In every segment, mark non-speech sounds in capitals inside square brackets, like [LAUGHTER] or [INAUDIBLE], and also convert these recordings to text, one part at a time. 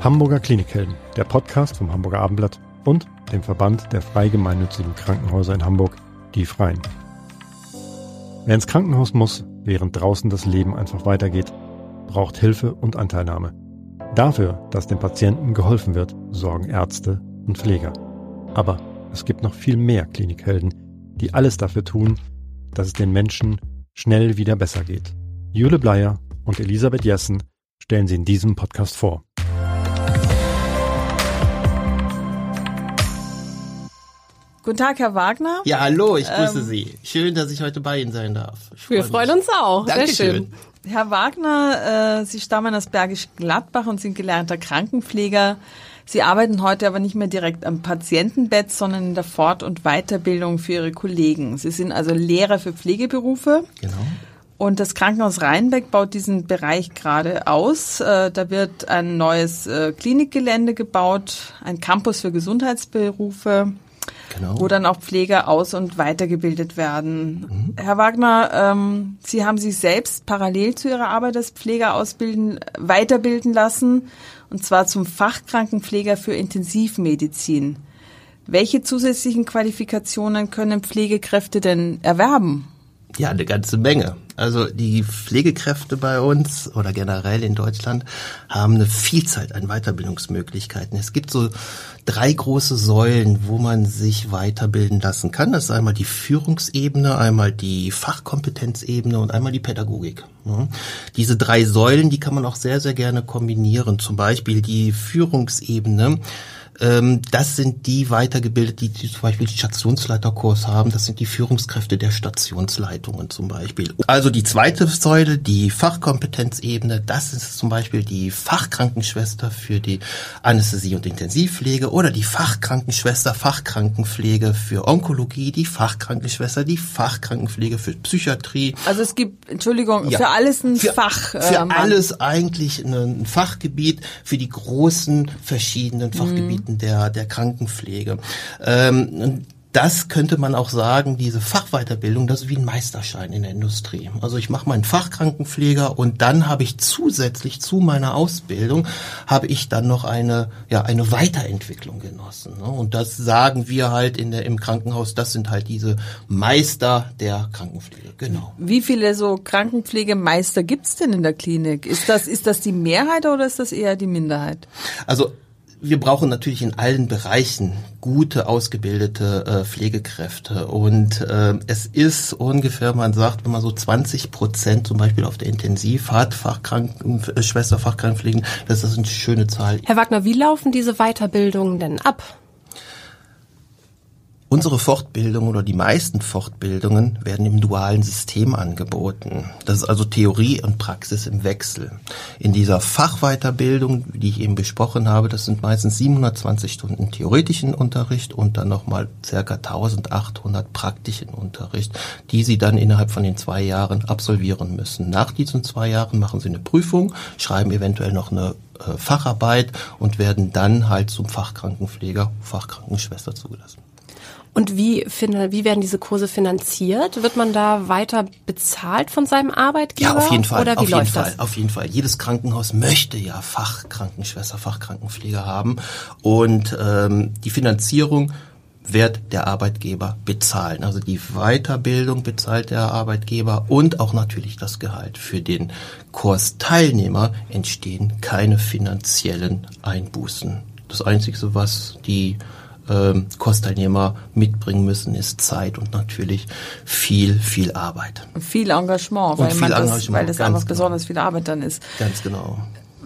Hamburger Klinikhelden, der Podcast vom Hamburger Abendblatt und dem Verband der frei gemeinnützigen Krankenhäuser in Hamburg, die Freien. Wer ins Krankenhaus muss, während draußen das Leben einfach weitergeht, braucht Hilfe und Anteilnahme. Dafür, dass dem Patienten geholfen wird, sorgen Ärzte und Pfleger. Aber es gibt noch viel mehr Klinikhelden, die alles dafür tun, dass es den Menschen schnell wieder besser geht. Jule Bleier und Elisabeth Jessen stellen sie in diesem Podcast vor. Guten Tag, Herr Wagner. Ja, hallo, ich grüße ähm, Sie. Schön, dass ich heute bei Ihnen sein darf. Freu wir freuen uns auch. Dankeschön. Sehr schön. Herr Wagner, äh, Sie stammen aus Bergisch Gladbach und sind gelernter Krankenpfleger. Sie arbeiten heute aber nicht mehr direkt am Patientenbett, sondern in der Fort- und Weiterbildung für Ihre Kollegen. Sie sind also Lehrer für Pflegeberufe. Genau. Und das Krankenhaus Rheinbeck baut diesen Bereich gerade aus. Äh, da wird ein neues äh, Klinikgelände gebaut, ein Campus für Gesundheitsberufe genau. wo dann auch Pfleger aus- und weitergebildet werden. Mhm. Herr Wagner, ähm, Sie haben sich selbst parallel zu Ihrer Arbeit als Pfleger ausbilden, weiterbilden lassen, und zwar zum Fachkrankenpfleger für Intensivmedizin. Welche zusätzlichen Qualifikationen können Pflegekräfte denn erwerben? Ja, eine ganze Menge. Also die Pflegekräfte bei uns oder generell in Deutschland haben eine Vielzahl an Weiterbildungsmöglichkeiten. Es gibt so drei große Säulen, wo man sich weiterbilden lassen kann. Das ist einmal die Führungsebene, einmal die Fachkompetenzebene und einmal die Pädagogik. Diese drei Säulen, die kann man auch sehr, sehr gerne kombinieren. Zum Beispiel die Führungsebene das sind die weitergebildet, die, die zum Beispiel Stationsleiterkurs haben. Das sind die Führungskräfte der Stationsleitungen zum Beispiel. Also die zweite Säule, die Fachkompetenzebene, das ist zum Beispiel die Fachkrankenschwester für die Anästhesie und Intensivpflege oder die Fachkrankenschwester, Fachkrankenpflege für Onkologie, die Fachkrankenschwester, die Fachkrankenpflege für Psychiatrie. Also es gibt, Entschuldigung, ja, für alles ein für, Fach. Äh, für alles eigentlich ein Fachgebiet, für die großen verschiedenen Fachgebiete. Mhm Gebieten der, der Krankenpflege. Ähm, das könnte man auch sagen, diese Fachweiterbildung, das ist wie ein Meisterschein in der Industrie. Also ich mache meinen Fachkrankenpfleger und dann habe ich zusätzlich zu meiner Ausbildung, habe ich dann noch eine, ja, eine Weiterentwicklung genossen. Ne? Und das sagen wir halt in der, im Krankenhaus, das sind halt diese Meister der Krankenpflege. Genau. Wie viele so Krankenpflegemeister gibt's denn in der Klinik? Ist das, ist das die Mehrheit oder ist das eher die Minderheit? Also wir brauchen natürlich in allen Bereichen gute, ausgebildete äh, Pflegekräfte. Und äh, es ist ungefähr, man sagt, wenn man so 20 Prozent zum Beispiel auf der Intensiv hat, Fachkrankenschwester, äh, Fachkrankenpflegen, das ist eine schöne Zahl. Herr Wagner, wie laufen diese Weiterbildungen denn ab? Unsere Fortbildung oder die meisten Fortbildungen werden im dualen System angeboten. Das ist also Theorie und Praxis im Wechsel. In dieser Fachweiterbildung, die ich eben besprochen habe, das sind meistens 720 Stunden theoretischen Unterricht und dann nochmal circa 1800 praktischen Unterricht, die Sie dann innerhalb von den zwei Jahren absolvieren müssen. Nach diesen zwei Jahren machen Sie eine Prüfung, schreiben eventuell noch eine äh, Facharbeit und werden dann halt zum Fachkrankenpfleger, Fachkrankenschwester zugelassen. Und wie, wie werden diese Kurse finanziert? Wird man da weiter bezahlt von seinem Arbeitgeber? Ja, auf jeden Fall. Oder wie auf läuft jeden Fall, das? auf jeden Fall. Jedes Krankenhaus möchte ja Fachkrankenschwester, Fachkrankenpfleger haben. Und ähm, die Finanzierung wird der Arbeitgeber bezahlen. Also die Weiterbildung bezahlt der Arbeitgeber und auch natürlich das Gehalt. Für den Kursteilnehmer entstehen keine finanziellen Einbußen. Das Einzige, was die ähm, Kursteilnehmer mitbringen müssen, ist Zeit und natürlich viel, viel Arbeit. Viel Engagement, weil, viel man Engagement, das, weil das einfach genau. besonders viel Arbeit dann ist. Ganz genau.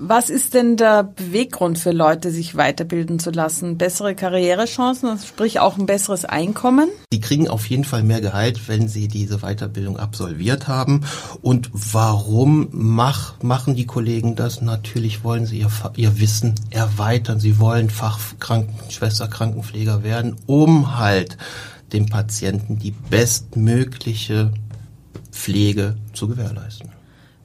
Was ist denn der Beweggrund für Leute, sich weiterbilden zu lassen? Bessere Karrierechancen, sprich auch ein besseres Einkommen? Die kriegen auf jeden Fall mehr Gehalt, wenn sie diese Weiterbildung absolviert haben. Und warum mach, machen die Kollegen das? Natürlich wollen sie ihr, ihr Wissen erweitern. Sie wollen Fachkrankenschwester, Krankenpfleger werden, um halt dem Patienten die bestmögliche Pflege zu gewährleisten.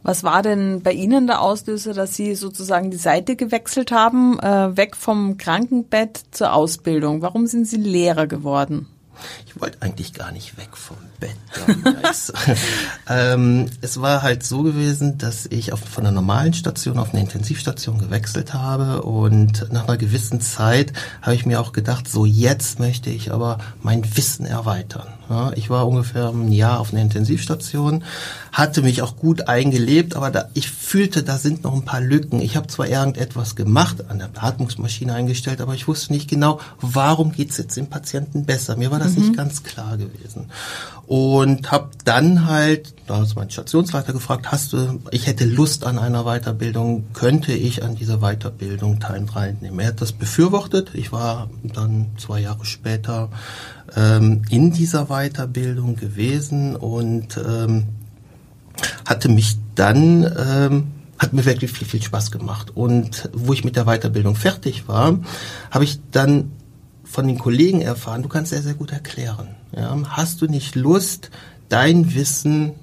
Was war denn bei Ihnen der Auslöser, dass Sie sozusagen die Seite gewechselt haben, äh, weg vom Krankenbett zur Ausbildung? Warum sind Sie Lehrer geworden? Ich wollte eigentlich gar nicht weg vom Bett damals. [LAUGHS] ähm, es war halt so gewesen, dass ich auf, von einer normalen Station auf eine Intensivstation gewechselt habe und nach einer gewissen Zeit habe ich mir auch gedacht, so jetzt möchte ich aber mein Wissen erweitern. Ja, ich war ungefähr ein Jahr auf einer Intensivstation, hatte mich auch gut eingelebt, aber da, ich fühlte, da sind noch ein paar Lücken. Ich habe zwar irgendetwas gemacht, an der Beatmungsmaschine eingestellt, aber ich wusste nicht genau, warum geht's jetzt dem Patienten besser. Mir war das mhm. nicht ganz klar gewesen. Und habe dann halt, da ist mein Stationsleiter gefragt, hast du, ich hätte Lust an einer Weiterbildung, könnte ich an dieser Weiterbildung teilnehmen? Er hat das befürwortet. Ich war dann zwei Jahre später ähm, in dieser Weiterbildung gewesen und ähm, hatte mich dann, ähm, hat mir wirklich viel, viel Spaß gemacht. Und wo ich mit der Weiterbildung fertig war, habe ich dann von den Kollegen erfahren, du kannst sehr, sehr gut erklären. Ja? Hast du nicht Lust, dein Wissen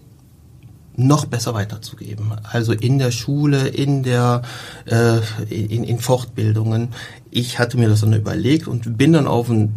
noch besser weiterzugeben. Also in der Schule, in der äh, in, in Fortbildungen. Ich hatte mir das dann überlegt und bin dann auf, ein,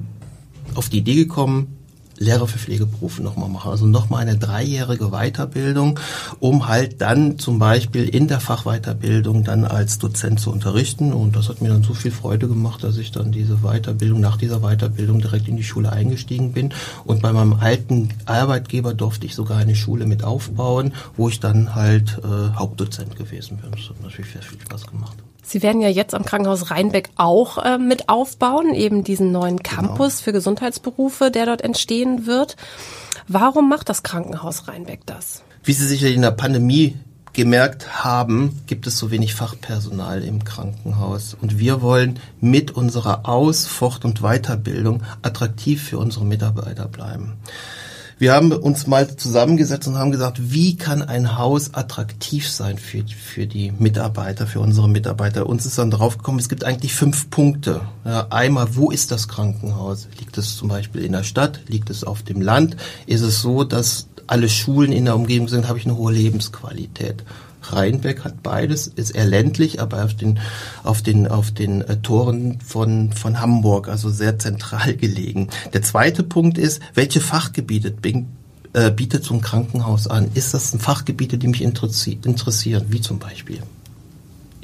auf die Idee gekommen, Lehrer für Pflegeberufe nochmal machen. Also nochmal eine dreijährige Weiterbildung, um halt dann zum Beispiel in der Fachweiterbildung dann als Dozent zu unterrichten. Und das hat mir dann so viel Freude gemacht, dass ich dann diese Weiterbildung, nach dieser Weiterbildung direkt in die Schule eingestiegen bin. Und bei meinem alten Arbeitgeber durfte ich sogar eine Schule mit aufbauen, wo ich dann halt äh, Hauptdozent gewesen bin. Das hat natürlich sehr viel Spaß gemacht. Sie werden ja jetzt am Krankenhaus Rheinbeck auch äh, mit aufbauen, eben diesen neuen genau. Campus genau. für Gesundheitsberufe, der dort entstehen wird. Warum macht das Krankenhaus Rheinbeck das? Wie Sie sicher in der Pandemie gemerkt haben, gibt es so wenig Fachpersonal im Krankenhaus. Und wir wollen mit unserer Aus-, Fort- und Weiterbildung attraktiv für unsere Mitarbeiter bleiben. Wir haben uns mal zusammengesetzt und haben gesagt, wie kann ein Haus attraktiv sein für, für die Mitarbeiter, für unsere Mitarbeiter. Uns ist dann drauf gekommen, es gibt eigentlich fünf Punkte. Ja, einmal, wo ist das Krankenhaus? Liegt es zum Beispiel in der Stadt? Liegt es auf dem Land? Ist es so, dass alle Schulen in der Umgebung sind? Habe ich eine hohe Lebensqualität? Rheinbeck hat beides, ist eher ländlich, aber auf den, auf den, auf den äh, Toren von, von Hamburg, also sehr zentral [LAUGHS] gelegen. Der zweite Punkt ist, welche Fachgebiete äh, bietet so ein Krankenhaus an? Ist das ein Fachgebiete, die mich interessi interessieren, wie zum Beispiel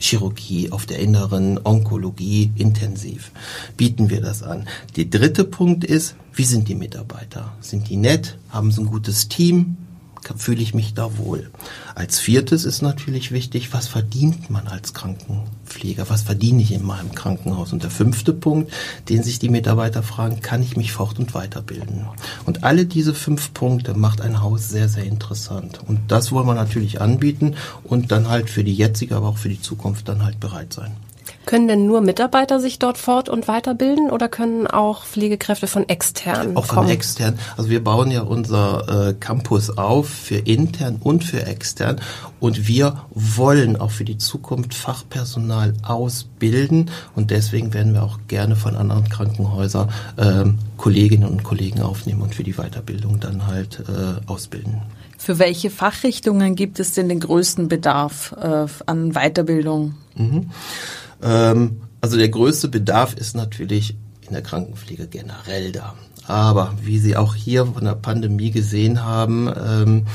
Chirurgie auf der inneren Onkologie intensiv bieten wir das an. Der dritte Punkt ist, wie sind die Mitarbeiter? Sind die nett? Haben sie ein gutes Team? Fühle ich mich da wohl. Als viertes ist natürlich wichtig, was verdient man als Krankenpfleger? Was verdiene ich in meinem Krankenhaus? Und der fünfte Punkt, den sich die Mitarbeiter fragen, kann ich mich fort- und weiterbilden? Und alle diese fünf Punkte macht ein Haus sehr, sehr interessant. Und das wollen wir natürlich anbieten und dann halt für die jetzige, aber auch für die Zukunft dann halt bereit sein. Können denn nur Mitarbeiter sich dort fort- und weiterbilden oder können auch Pflegekräfte von extern Auch von kommen? extern. Also wir bauen ja unser äh, Campus auf für intern und für extern und wir wollen auch für die Zukunft Fachpersonal ausbilden und deswegen werden wir auch gerne von anderen Krankenhäusern ähm, Kolleginnen und Kollegen aufnehmen und für die Weiterbildung dann halt äh, ausbilden. Für welche Fachrichtungen gibt es denn den größten Bedarf äh, an Weiterbildung? Mhm. Ähm, also der größte Bedarf ist natürlich in der Krankenpflege generell da. Aber wie Sie auch hier von der Pandemie gesehen haben, ähm,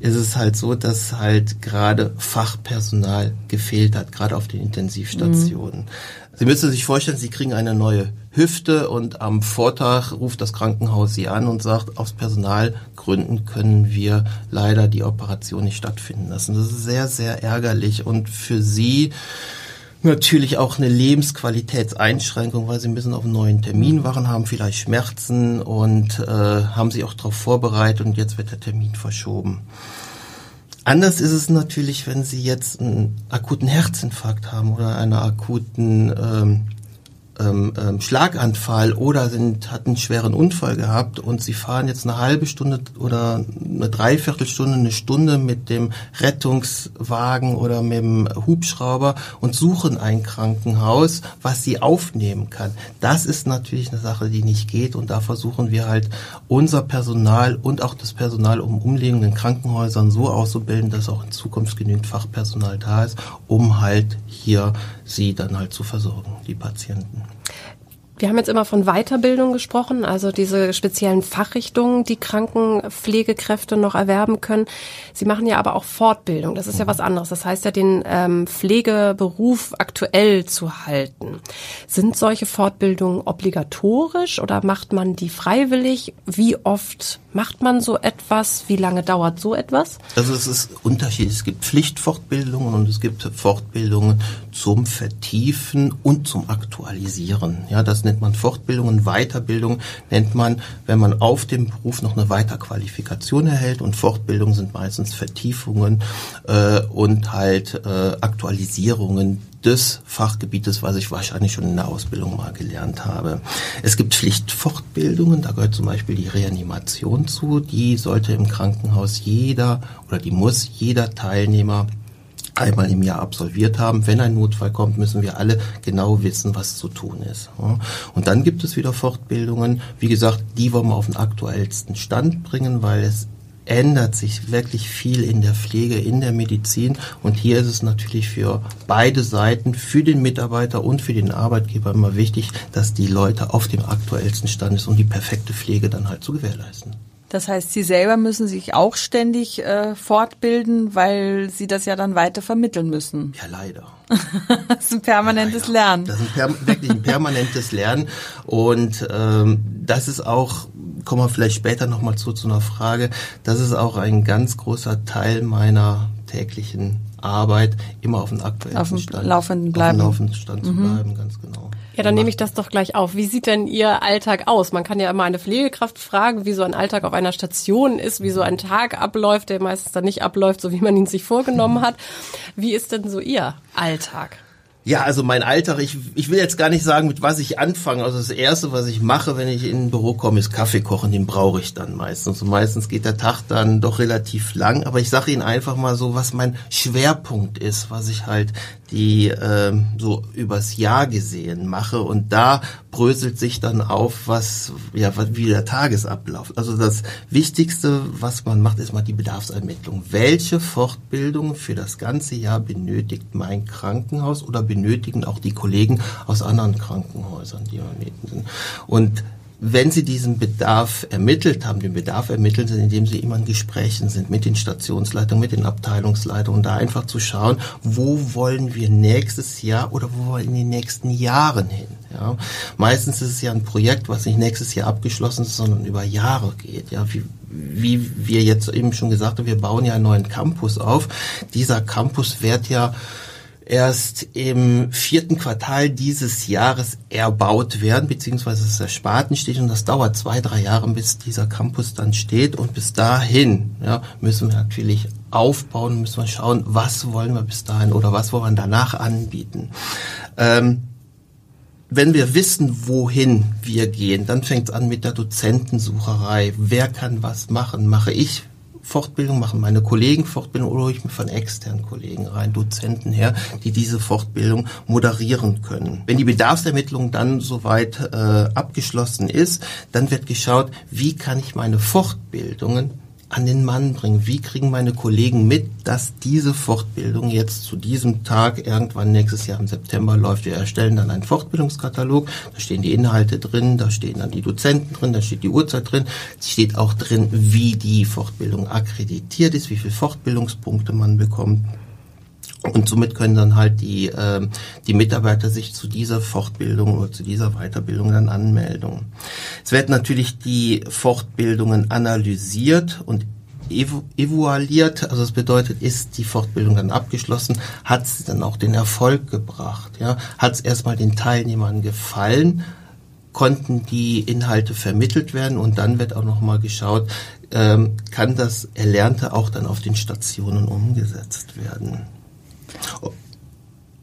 ist es halt so, dass halt gerade Fachpersonal gefehlt hat, gerade auf den Intensivstationen. Mhm. Sie müssen sich vorstellen, Sie kriegen eine neue Hüfte und am Vortag ruft das Krankenhaus Sie an und sagt, aus Personalgründen können wir leider die Operation nicht stattfinden lassen. Das ist sehr, sehr ärgerlich und für Sie natürlich auch eine Lebensqualitätseinschränkung, weil sie müssen auf einen neuen Termin wachen, haben vielleicht Schmerzen und äh, haben sich auch darauf vorbereitet und jetzt wird der Termin verschoben. Anders ist es natürlich, wenn Sie jetzt einen akuten Herzinfarkt haben oder einen akuten ähm, ähm, ähm, Schlaganfall oder sind, hatten einen schweren Unfall gehabt und sie fahren jetzt eine halbe Stunde oder eine Dreiviertelstunde, eine Stunde mit dem Rettungswagen oder mit dem Hubschrauber und suchen ein Krankenhaus, was sie aufnehmen kann. Das ist natürlich eine Sache, die nicht geht und da versuchen wir halt unser Personal und auch das Personal um umliegenden Krankenhäusern so auszubilden, dass auch in Zukunft genügend Fachpersonal da ist, um halt hier sie dann halt zu versorgen, die Patienten. Wir haben jetzt immer von Weiterbildung gesprochen, also diese speziellen Fachrichtungen, die Krankenpflegekräfte noch erwerben können. Sie machen ja aber auch Fortbildung. Das ist ja was anderes. Das heißt ja, den ähm, Pflegeberuf aktuell zu halten. Sind solche Fortbildungen obligatorisch oder macht man die freiwillig? Wie oft macht man so etwas? Wie lange dauert so etwas? Also es ist unterschiedlich. Es gibt Pflichtfortbildungen und es gibt Fortbildungen zum Vertiefen und zum Aktualisieren. Ja, das nennt man Fortbildungen, Weiterbildung nennt man, wenn man auf dem Beruf noch eine Weiterqualifikation erhält und Fortbildungen sind meistens Vertiefungen äh, und halt äh, Aktualisierungen des Fachgebietes, was ich wahrscheinlich schon in der Ausbildung mal gelernt habe. Es gibt Pflichtfortbildungen, da gehört zum Beispiel die Reanimation zu, die sollte im Krankenhaus jeder oder die muss jeder Teilnehmer einmal im Jahr absolviert haben. Wenn ein Notfall kommt, müssen wir alle genau wissen, was zu tun ist. Und dann gibt es wieder Fortbildungen. Wie gesagt, die wollen wir auf den aktuellsten Stand bringen, weil es ändert sich wirklich viel in der Pflege, in der Medizin. Und hier ist es natürlich für beide Seiten, für den Mitarbeiter und für den Arbeitgeber immer wichtig, dass die Leute auf dem aktuellsten Stand ist, um die perfekte Pflege dann halt zu gewährleisten. Das heißt, Sie selber müssen sich auch ständig äh, fortbilden, weil Sie das ja dann weiter vermitteln müssen. Ja, leider. [LAUGHS] das ist ein permanentes leider. Lernen. Das ist ein wirklich ein permanentes Lernen. Und ähm, das ist auch, kommen wir vielleicht später nochmal zu, zu einer Frage, das ist auch ein ganz großer Teil meiner täglichen Arbeit, immer auf dem aktuellen auf dem Stand. Laufenden bleiben. Auf dem laufenden Stand mhm. zu bleiben, ganz genau. Ja, dann nehme ich das doch gleich auf. Wie sieht denn Ihr Alltag aus? Man kann ja immer eine Pflegekraft fragen, wie so ein Alltag auf einer Station ist, wie so ein Tag abläuft, der meistens dann nicht abläuft, so wie man ihn sich vorgenommen hat. Wie ist denn so Ihr Alltag? Ja, also mein Alltag, ich, ich will jetzt gar nicht sagen, mit was ich anfange. Also das Erste, was ich mache, wenn ich in ein Büro komme, ist Kaffee kochen. Den brauche ich dann meistens. Und meistens geht der Tag dann doch relativ lang. Aber ich sage Ihnen einfach mal so, was mein Schwerpunkt ist, was ich halt die ähm, so übers Jahr gesehen mache. Und da bröselt sich dann auf, was ja wie der Tagesablauf. Also das Wichtigste, was man macht, ist mal die Bedarfsermittlung. Welche Fortbildung für das ganze Jahr benötigt mein Krankenhaus oder benötigen auch die Kollegen aus anderen Krankenhäusern, die wir sind? Und wenn Sie diesen Bedarf ermittelt haben, den Bedarf ermitteln Sie, indem Sie immer in Gesprächen sind mit den Stationsleitungen, mit den Abteilungsleitungen, da einfach zu schauen, wo wollen wir nächstes Jahr oder wo wollen wir in den nächsten Jahren hin. Ja? Meistens ist es ja ein Projekt, was nicht nächstes Jahr abgeschlossen ist, sondern über Jahre geht. Ja? Wie, wie wir jetzt eben schon gesagt haben, wir bauen ja einen neuen Campus auf. Dieser Campus wird ja erst im vierten Quartal dieses Jahres erbaut werden, beziehungsweise es der Spatenstich und das dauert zwei, drei Jahre, bis dieser Campus dann steht und bis dahin ja, müssen wir natürlich aufbauen, müssen wir schauen, was wollen wir bis dahin oder was wollen wir danach anbieten. Ähm, wenn wir wissen, wohin wir gehen, dann fängt es an mit der Dozentensucherei. Wer kann was machen? Mache ich Fortbildung, machen meine Kollegen Fortbildung oder hole ich mir von externen Kollegen rein, Dozenten her, die diese Fortbildung moderieren können. Wenn die Bedarfsermittlung dann soweit äh, abgeschlossen ist, dann wird geschaut, wie kann ich meine Fortbildungen an den Mann bringen? Wie kriegen meine Kollegen mit, dass diese Fortbildung jetzt zu diesem Tag irgendwann nächstes Jahr im September läuft? Wir erstellen dann einen Fortbildungskatalog, da stehen die Inhalte drin, da stehen dann die Dozenten drin, da steht die Uhrzeit drin, es steht auch drin, wie die Fortbildung akkreditiert ist, wie viele Fortbildungspunkte man bekommt. Und somit können dann halt die, äh, die Mitarbeiter sich zu dieser Fortbildung oder zu dieser Weiterbildung dann anmelden. Es werden natürlich die Fortbildungen analysiert und ev evaluiert. Also das bedeutet, ist die Fortbildung dann abgeschlossen, hat sie dann auch den Erfolg gebracht? Ja? Hat es erstmal den Teilnehmern gefallen? Konnten die Inhalte vermittelt werden und dann wird auch nochmal geschaut, ähm, kann das Erlernte auch dann auf den Stationen umgesetzt werden.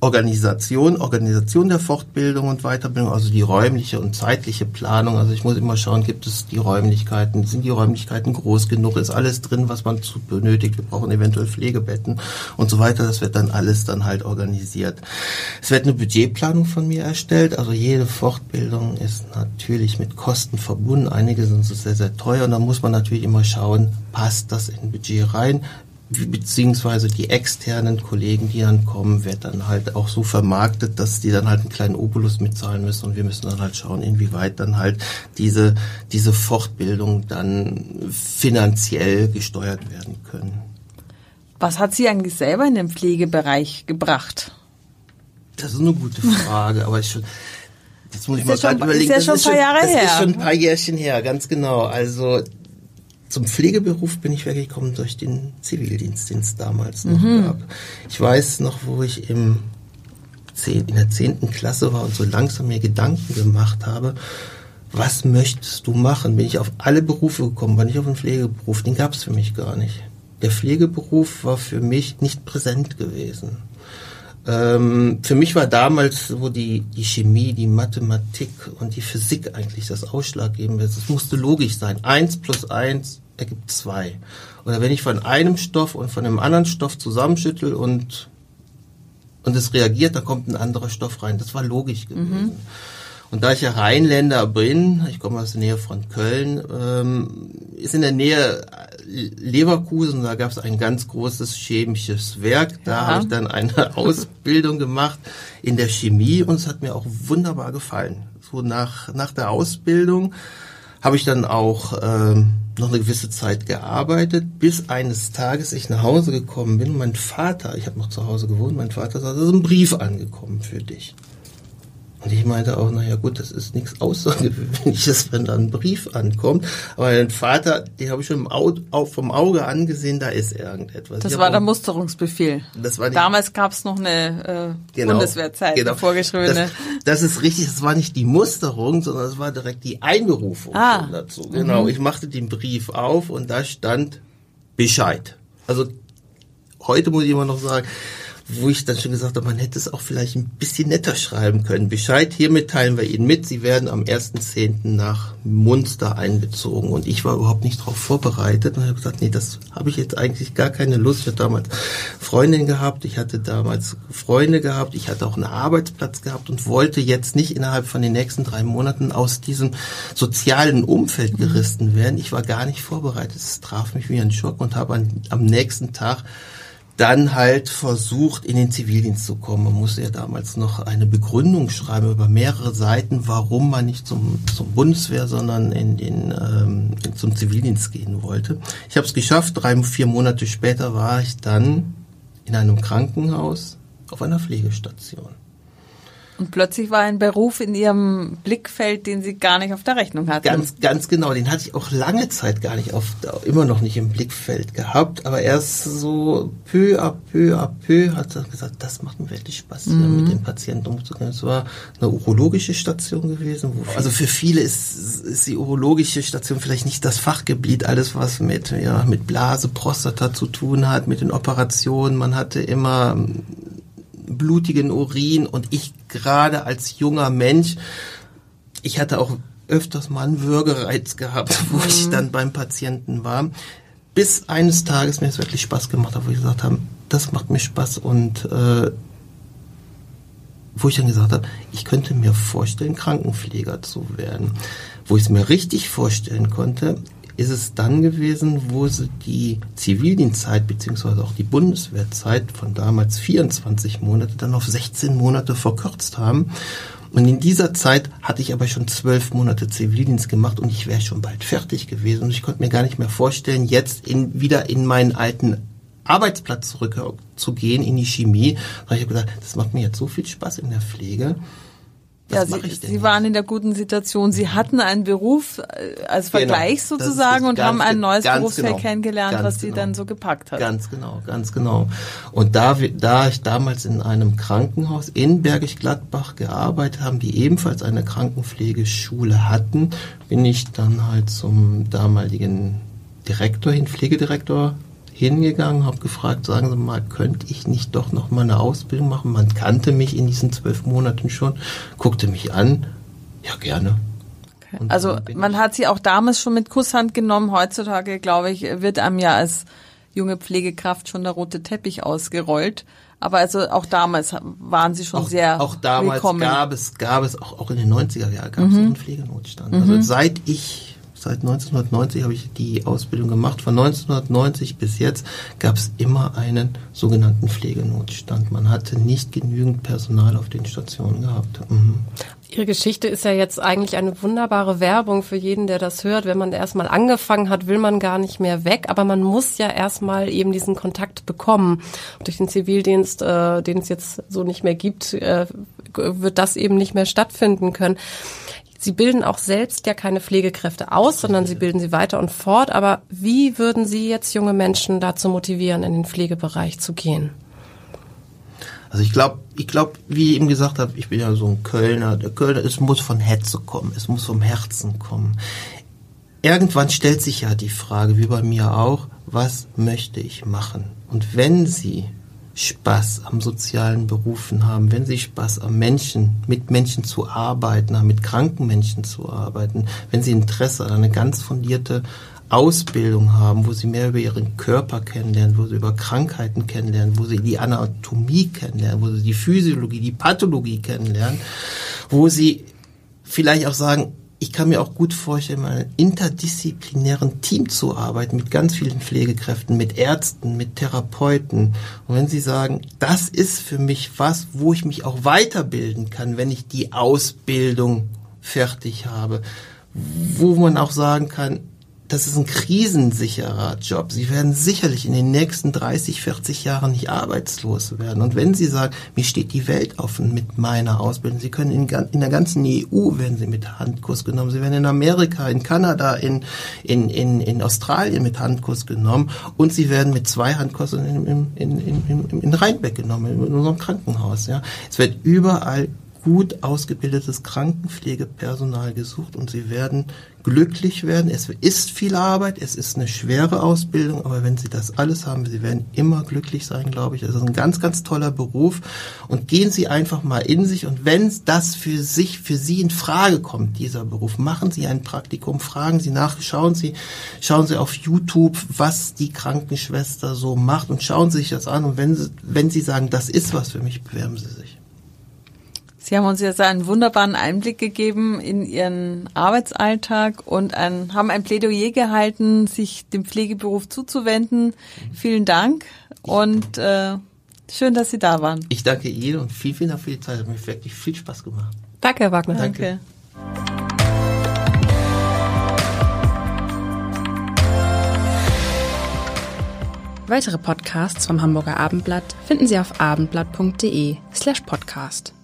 Organisation, Organisation der Fortbildung und Weiterbildung, also die räumliche und zeitliche Planung. Also ich muss immer schauen, gibt es die Räumlichkeiten, sind die Räumlichkeiten groß genug, ist alles drin, was man zu benötigt. Wir brauchen eventuell Pflegebetten und so weiter. Das wird dann alles dann halt organisiert. Es wird eine Budgetplanung von mir erstellt. Also jede Fortbildung ist natürlich mit Kosten verbunden. Einige sind so sehr, sehr teuer und da muss man natürlich immer schauen, passt das in Budget rein? Beziehungsweise die externen Kollegen, die dann kommen, wird dann halt auch so vermarktet, dass die dann halt einen kleinen Obolus mitzahlen müssen und wir müssen dann halt schauen, inwieweit dann halt diese, diese Fortbildung dann finanziell gesteuert werden können. Was hat Sie eigentlich selber in den Pflegebereich gebracht? Das ist eine gute Frage, aber ich schon, das muss ich ist mal gerade überlegen. Ist ja schon ein paar Jahre das her. Das ist schon ein paar Jährchen her, ganz genau. Also zum Pflegeberuf bin ich wirklich gekommen durch den Zivildienst, den es damals noch mhm. gab. Ich weiß noch, wo ich im zehn, in der zehnten Klasse war und so langsam mir Gedanken gemacht habe, was möchtest du machen? Bin ich auf alle Berufe gekommen, war nicht auf den Pflegeberuf, den gab es für mich gar nicht. Der Pflegeberuf war für mich nicht präsent gewesen. Ähm, für mich war damals so die, die Chemie, die Mathematik und die Physik eigentlich das Ausschlaggebende. Es musste logisch sein. Eins plus eins ergibt zwei. Oder wenn ich von einem Stoff und von einem anderen Stoff zusammenschüttel und, und es reagiert, dann kommt ein anderer Stoff rein. Das war logisch gewesen. Mhm. Und da ich ja Rheinländer bin, ich komme aus der Nähe von Köln, ähm, ist in der Nähe Leverkusen, da gab es ein ganz großes chemisches Werk. Da ja. habe ich dann eine [LAUGHS] Ausbildung gemacht in der Chemie und es hat mir auch wunderbar gefallen. So nach, nach der Ausbildung habe ich dann auch ähm, noch eine gewisse Zeit gearbeitet, bis eines Tages ich nach Hause gekommen bin. Mein Vater, ich habe noch zu Hause gewohnt, mein Vater sagte, es ist ein Brief angekommen für dich. Und ich meinte auch, naja gut, das ist nichts Außergewöhnliches, [LAUGHS] wenn da ein Brief ankommt. Aber mein Vater, den habe ich schon Auge, vom Auge angesehen, da ist irgendetwas. Das ich war der Musterungsbefehl. Das war nicht, Damals gab es noch eine äh, genau, Bundeswehrzeit, genau. vorgeschriebene. Das, das, ist richtig, das war nicht die Musterung, sondern es war direkt die Einberufung ah. dazu. Genau, mhm. ich machte den Brief auf und da stand Bescheid. Also heute muss ich immer noch sagen, wo ich dann schon gesagt habe, man hätte es auch vielleicht ein bisschen netter schreiben können. Bescheid, hiermit teilen wir Ihnen mit, Sie werden am 1.10. nach Munster einbezogen. Und ich war überhaupt nicht darauf vorbereitet und habe gesagt, nee, das habe ich jetzt eigentlich gar keine Lust. Ich hatte damals Freundin gehabt, ich hatte damals Freunde gehabt, ich hatte auch einen Arbeitsplatz gehabt und wollte jetzt nicht innerhalb von den nächsten drei Monaten aus diesem sozialen Umfeld gerissen werden. Ich war gar nicht vorbereitet. Es traf mich wie ein Schock und habe am nächsten Tag dann halt versucht, in den Zivildienst zu kommen. Man musste ja damals noch eine Begründung schreiben über mehrere Seiten, warum man nicht zum, zum Bundeswehr, sondern in den, ähm, zum Zivildienst gehen wollte. Ich habe es geschafft. Drei, vier Monate später war ich dann in einem Krankenhaus auf einer Pflegestation. Und plötzlich war ein Beruf in ihrem Blickfeld, den sie gar nicht auf der Rechnung hatten. Ganz, ganz genau. Den hatte ich auch lange Zeit gar nicht auf, immer noch nicht im Blickfeld gehabt. Aber erst so peu à peu à peu hat er gesagt, das macht mir wirklich Spaß, mhm. mit den Patienten umzugehen. Es war eine urologische Station gewesen. also für viele ist, ist die urologische Station vielleicht nicht das Fachgebiet. Alles, was mit, ja, mit Blase, Prostata zu tun hat, mit den Operationen. Man hatte immer blutigen Urin und ich gerade als junger Mensch, ich hatte auch öfters mal einen Würgereiz gehabt, [LAUGHS] wo mhm. ich dann beim Patienten war. Bis eines Tages mir es wirklich Spaß gemacht hat, wo ich gesagt habe, das macht mir Spaß und äh, wo ich dann gesagt habe, ich könnte mir vorstellen, Krankenpfleger zu werden. Wo ich es mir richtig vorstellen konnte, ist es dann gewesen, wo sie die Zivildienstzeit beziehungsweise auch die Bundeswehrzeit von damals 24 Monate dann auf 16 Monate verkürzt haben. Und in dieser Zeit hatte ich aber schon zwölf Monate Zivildienst gemacht und ich wäre schon bald fertig gewesen. Und ich konnte mir gar nicht mehr vorstellen, jetzt in, wieder in meinen alten Arbeitsplatz zurückzugehen, in die Chemie. Habe ich gesagt, das macht mir jetzt so viel Spaß in der Pflege ja, Sie, Sie waren in der guten Situation. Sie hatten einen Beruf äh, als genau. Vergleich genau, sozusagen und haben ein neues Berufsfeld genau, kennengelernt, was Sie genau, dann so gepackt hat. Ganz genau, ganz genau. Und da, da ich damals in einem Krankenhaus in Bergisch Gladbach gearbeitet habe, die ebenfalls eine Krankenpflegeschule hatten, bin ich dann halt zum damaligen Direktor hin, Pflegedirektor hingegangen, habe gefragt, sagen Sie mal, könnte ich nicht doch noch mal eine Ausbildung machen? Man kannte mich in diesen zwölf Monaten schon, guckte mich an, ja gerne. Okay. Also man hat sie auch damals schon mit Kusshand genommen. Heutzutage, glaube ich, wird einem ja als junge Pflegekraft schon der rote Teppich ausgerollt. Aber also auch damals waren sie schon auch, sehr Auch damals willkommen. gab es, gab es auch, auch in den 90er Jahren gab es mhm. einen Pflegenotstand. Also mhm. Also seit ich Seit 1990 habe ich die Ausbildung gemacht. Von 1990 bis jetzt gab es immer einen sogenannten Pflegenotstand. Man hatte nicht genügend Personal auf den Stationen gehabt. Mhm. Ihre Geschichte ist ja jetzt eigentlich eine wunderbare Werbung für jeden, der das hört. Wenn man erstmal angefangen hat, will man gar nicht mehr weg, aber man muss ja erstmal eben diesen Kontakt bekommen. Durch den Zivildienst, äh, den es jetzt so nicht mehr gibt, äh, wird das eben nicht mehr stattfinden können. Sie bilden auch selbst ja keine Pflegekräfte aus, sondern Sie bilden sie weiter und fort. Aber wie würden Sie jetzt junge Menschen dazu motivieren, in den Pflegebereich zu gehen? Also ich glaube, ich glaube, wie ich eben gesagt habe, ich bin ja so ein Kölner. Der Kölner, es muss von Hetze kommen, es muss vom Herzen kommen. Irgendwann stellt sich ja die Frage, wie bei mir auch, was möchte ich machen? Und wenn Sie Spaß am sozialen Berufen haben, wenn sie Spaß am Menschen, mit Menschen zu arbeiten, mit kranken Menschen zu arbeiten, wenn sie Interesse an eine ganz fundierte Ausbildung haben, wo sie mehr über ihren Körper kennenlernen, wo sie über Krankheiten kennenlernen, wo sie die Anatomie kennenlernen, wo sie die Physiologie, die Pathologie kennenlernen, wo sie vielleicht auch sagen, ich kann mir auch gut vorstellen, mal einem interdisziplinären Team zu arbeiten, mit ganz vielen Pflegekräften, mit Ärzten, mit Therapeuten. Und wenn Sie sagen, das ist für mich was, wo ich mich auch weiterbilden kann, wenn ich die Ausbildung fertig habe, wo man auch sagen kann, das ist ein krisensicherer Job. Sie werden sicherlich in den nächsten 30, 40 Jahren nicht arbeitslos werden. Und wenn Sie sagen, mir steht die Welt offen mit meiner Ausbildung, Sie können in, in der ganzen EU werden Sie mit Handkuss genommen. Sie werden in Amerika, in Kanada, in, in, in, in Australien mit Handkuss genommen und Sie werden mit zwei Handkussen in, in, in, in, in Rheinbeck genommen, in unserem Krankenhaus. Ja. Es wird überall gut ausgebildetes Krankenpflegepersonal gesucht und sie werden glücklich werden. Es ist viel Arbeit, es ist eine schwere Ausbildung, aber wenn sie das alles haben, sie werden immer glücklich sein, glaube ich. Das ist ein ganz, ganz toller Beruf und gehen Sie einfach mal in sich und wenn das für sich, für Sie in Frage kommt, dieser Beruf, machen Sie ein Praktikum, fragen Sie nach, schauen Sie, schauen Sie auf YouTube, was die Krankenschwester so macht und schauen Sie sich das an und wenn Sie, wenn Sie sagen, das ist was für mich, bewerben Sie sich. Sie haben uns jetzt einen wunderbaren Einblick gegeben in Ihren Arbeitsalltag und ein, haben ein Plädoyer gehalten, sich dem Pflegeberuf zuzuwenden. Vielen Dank und äh, schön, dass Sie da waren. Ich danke Ihnen und vielen, vielen Dank für die Zeit. Hat mir wirklich viel Spaß gemacht. Danke, Herr Wagner. Danke. Weitere Podcasts vom Hamburger Abendblatt finden Sie auf abendblatt.de slash podcast.